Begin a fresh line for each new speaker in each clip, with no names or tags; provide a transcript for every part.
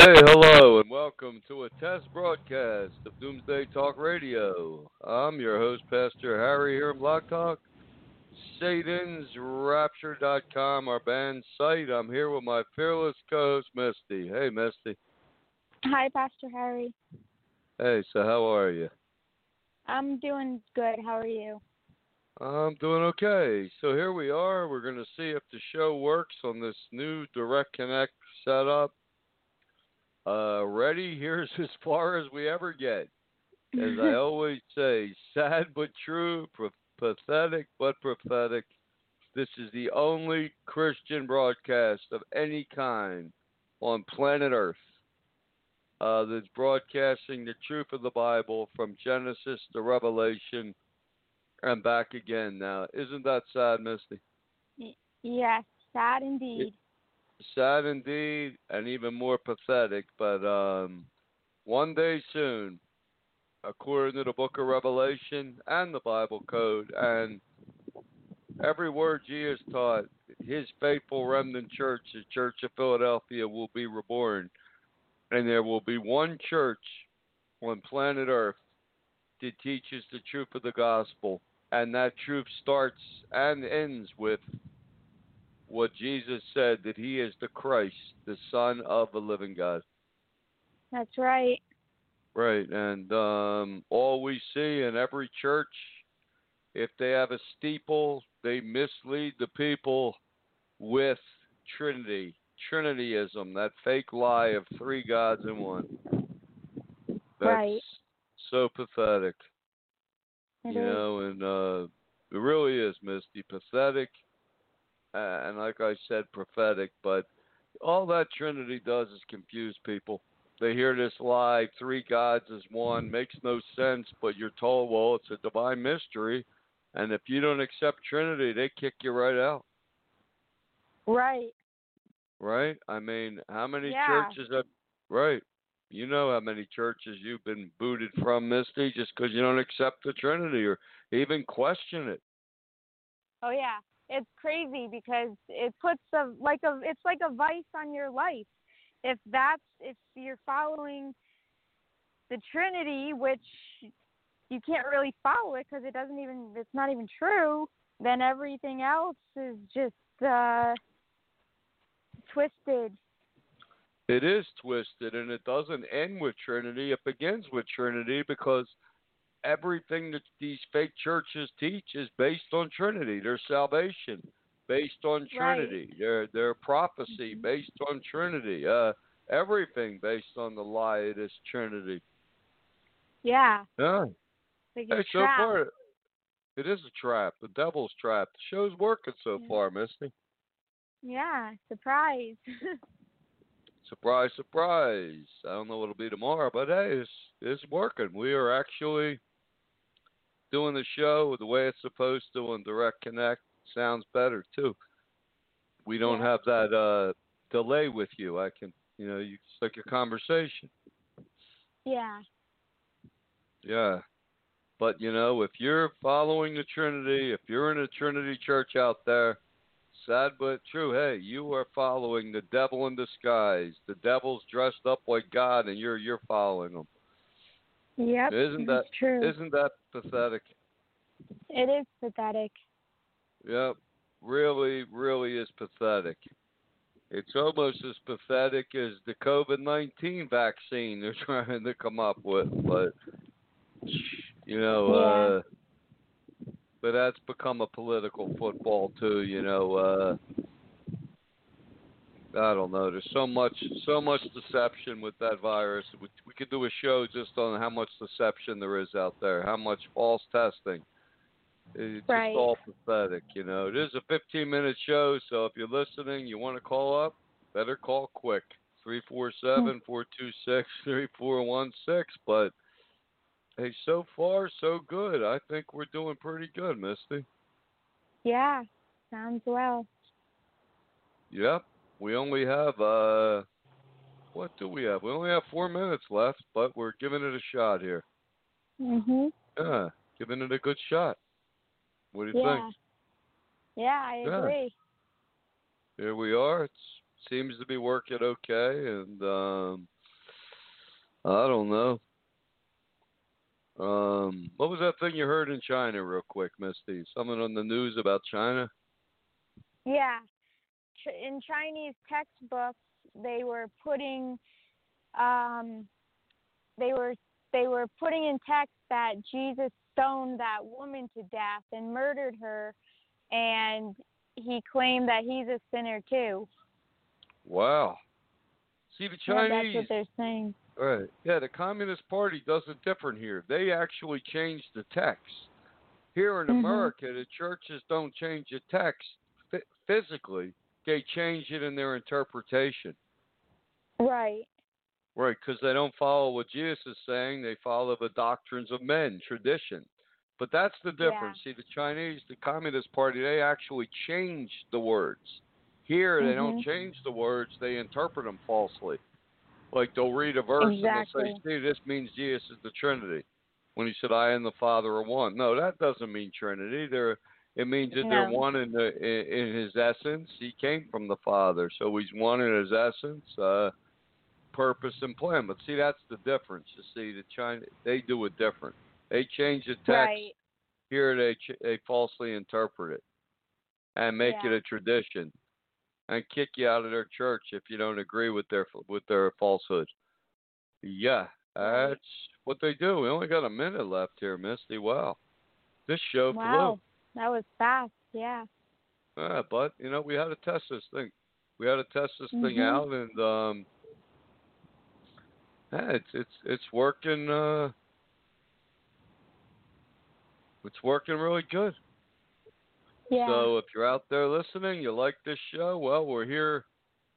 Hey, hello, and welcome to a test broadcast of Doomsday Talk Radio. I'm your host, Pastor Harry, here in Blog Talk. SatansRapture.com, our band site. I'm here with my fearless co-host, Misty. Hey, Misty.
Hi, Pastor Harry.
Hey, so how are you?
I'm doing good. How are you?
I'm doing okay. So here we are. We're going to see if the show works on this new Direct Connect setup. Uh, ready? Here's as far as we ever get. As I always say, sad but true, pathetic but prophetic. This is the only Christian broadcast of any kind on planet Earth uh, that's broadcasting the truth of the Bible from Genesis to Revelation and back again. Now, isn't that sad, Misty?
yes, sad indeed.
Sad indeed, and even more pathetic. But um, one day soon, according to the Book of Revelation and the Bible Code, and every word Jesus taught, His faithful remnant church, the Church of Philadelphia, will be reborn, and there will be one church on planet Earth that teaches the truth of the gospel, and that truth starts and ends with what Jesus said that he is the Christ, the Son of the living God.
That's right.
Right, and um, all we see in every church, if they have a steeple, they mislead the people with Trinity, Trinityism, that fake lie of three gods in one. That's
Right.
so pathetic.
It
you
is.
know, and uh, it really is, Misty, pathetic, uh, and like I said, prophetic. But all that Trinity does is confuse people. They hear this lie, three gods is one, makes no sense, but you're told, well, it's a divine mystery, and if you don't accept Trinity, they kick you right out,
Right.
right? I mean, how many
Yeah.
churches have, right? You know how many churches you've been booted from, Misty, just because you don't accept the Trinity or even question it.
Oh yeah. It's crazy because it puts a like a it's like a vice on your life. If that's if you're following the Trinity, which you can't really follow it because it doesn't even it's not even true, then everything else is just uh twisted.
It is twisted, and it doesn't end with Trinity. It begins with Trinity because everything that these fake churches teach is based on Trinity. Their salvation based on
Right.
Trinity. Their their prophecy
Mhm.
based on Trinity. Uh, everything based on the lie it is Trinity.
Yeah.
Yeah.
Like
Hey, so
trap.
far, it is a trap. The devil's trap. The show's working so
Yeah.
far, Misty.
Yeah, surprise.
Surprise, surprise. I don't know what it'll be tomorrow, but hey, it's, it's working. We are actually doing the show the way it's supposed to on Direct Connect. Sounds better, too. We don't
Yeah.
have that uh, delay with you. I can, you know, you, it's like a conversation.
yeah.
Yeah. But, you know, if you're following the Trinity, if you're in a Trinity church out there, sad but true, hey, you are following the devil in disguise. The devil's dressed up like God and you're you're following him.
Yep.
Isn't that
true?
isn't that pathetic?
It is pathetic.
Yep. Really, really is pathetic. It's almost as pathetic as the COVID nineteen vaccine they're trying to come up with, but you know, uh but that's become a political football too, you know, uh I don't know. There's so much, so much deception with that virus. We, we could do a show just on how much deception there is out there, how much false testing. It's
Right.
just all pathetic, you know. It is a 15 minute show, so if you're listening, you want to call up, better call quick. 347 426 3416. But hey, so far, so good. I think we're doing pretty good, Misty.
Yeah. Sounds well.
Yep. We only have uh what do we have? We only have four minutes left, but we're giving it a shot here.
Mhm.
Yeah, giving it a good shot. What do you
Yeah.
think?
Yeah, I
Yeah.
agree.
Here we are. It seems to be working okay, and um I don't know. Um, what was that thing you heard in China, real quick, Misty? Something on the news about China?
Yeah. In Chinese textbooks, they were putting um they were they were putting in text that Jesus stoned that woman to death and murdered her and he claimed that he's a sinner too.
Wow. See, the
Yeah, that's what they're saying.
Right. Yeah, the Communist Party does it different here. They actually change the text. Here in
Mhm.
America, the churches don't change the text physically. They change it in their interpretation.
Right.
Right, because they don't follow what Jesus is saying. They follow the doctrines of men, tradition. But that's the difference. See, the Chinese, the Communist Party, they actually change the words. Here, they don't
Mhm.
change the words. They interpret them falsely. Like they'll read a verse and they'll say, "See, this means Jesus is the Trinity." When he said, "I and the Father are one," no, that doesn't mean Trinity. They're, it means that they're one in the in, in his essence. He came from the Father, so he's one in his essence. Uh, purpose and plan. But see, that's the difference. You see, the China they do it different. They change the text.
Right.
Here they ch- they falsely interpret it and make it a tradition and kick you out of their church if you don't agree with their with their falsehood. Yeah, that's what they do. We only got a minute left here, Misty. Wow, this show
Wow. That was fast. Yeah.
Yeah, but you know we had to test this thing. We had to test this thing
Mhm.
out, and um, yeah, it's it's it's working. Uh, it's working really good.
Yeah.
So if you're out there listening, you like this show, well, we're here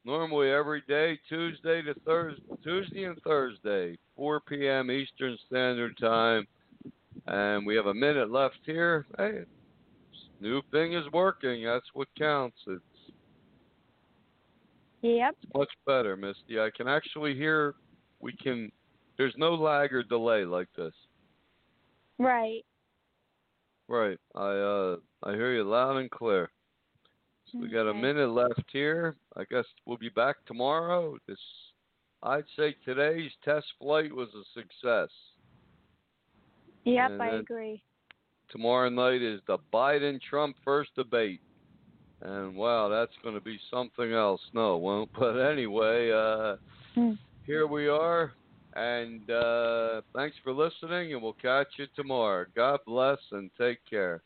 normally every day, Tuesday to Thursday, Tuesday and Thursday, 4 p.m. Eastern Standard Time, and we have a minute left here. Hey, new thing is working. That's what counts. It's
yep.
much better, Misty. I can actually hear. We can. There's no lag or delay like this.
Right.
Right. I uh I hear you loud and clear. So we got a minute left here. I guess we'll be back tomorrow. This I'd say today's test flight was a success.
Yep,
And
I agree.
Tomorrow night is the Biden Trump first debate. And wow, that's going to be something else. No, it won't. But anyway, uh
Hmm.
here we are. And uh thanks for listening and we'll catch you tomorrow. God bless and take care.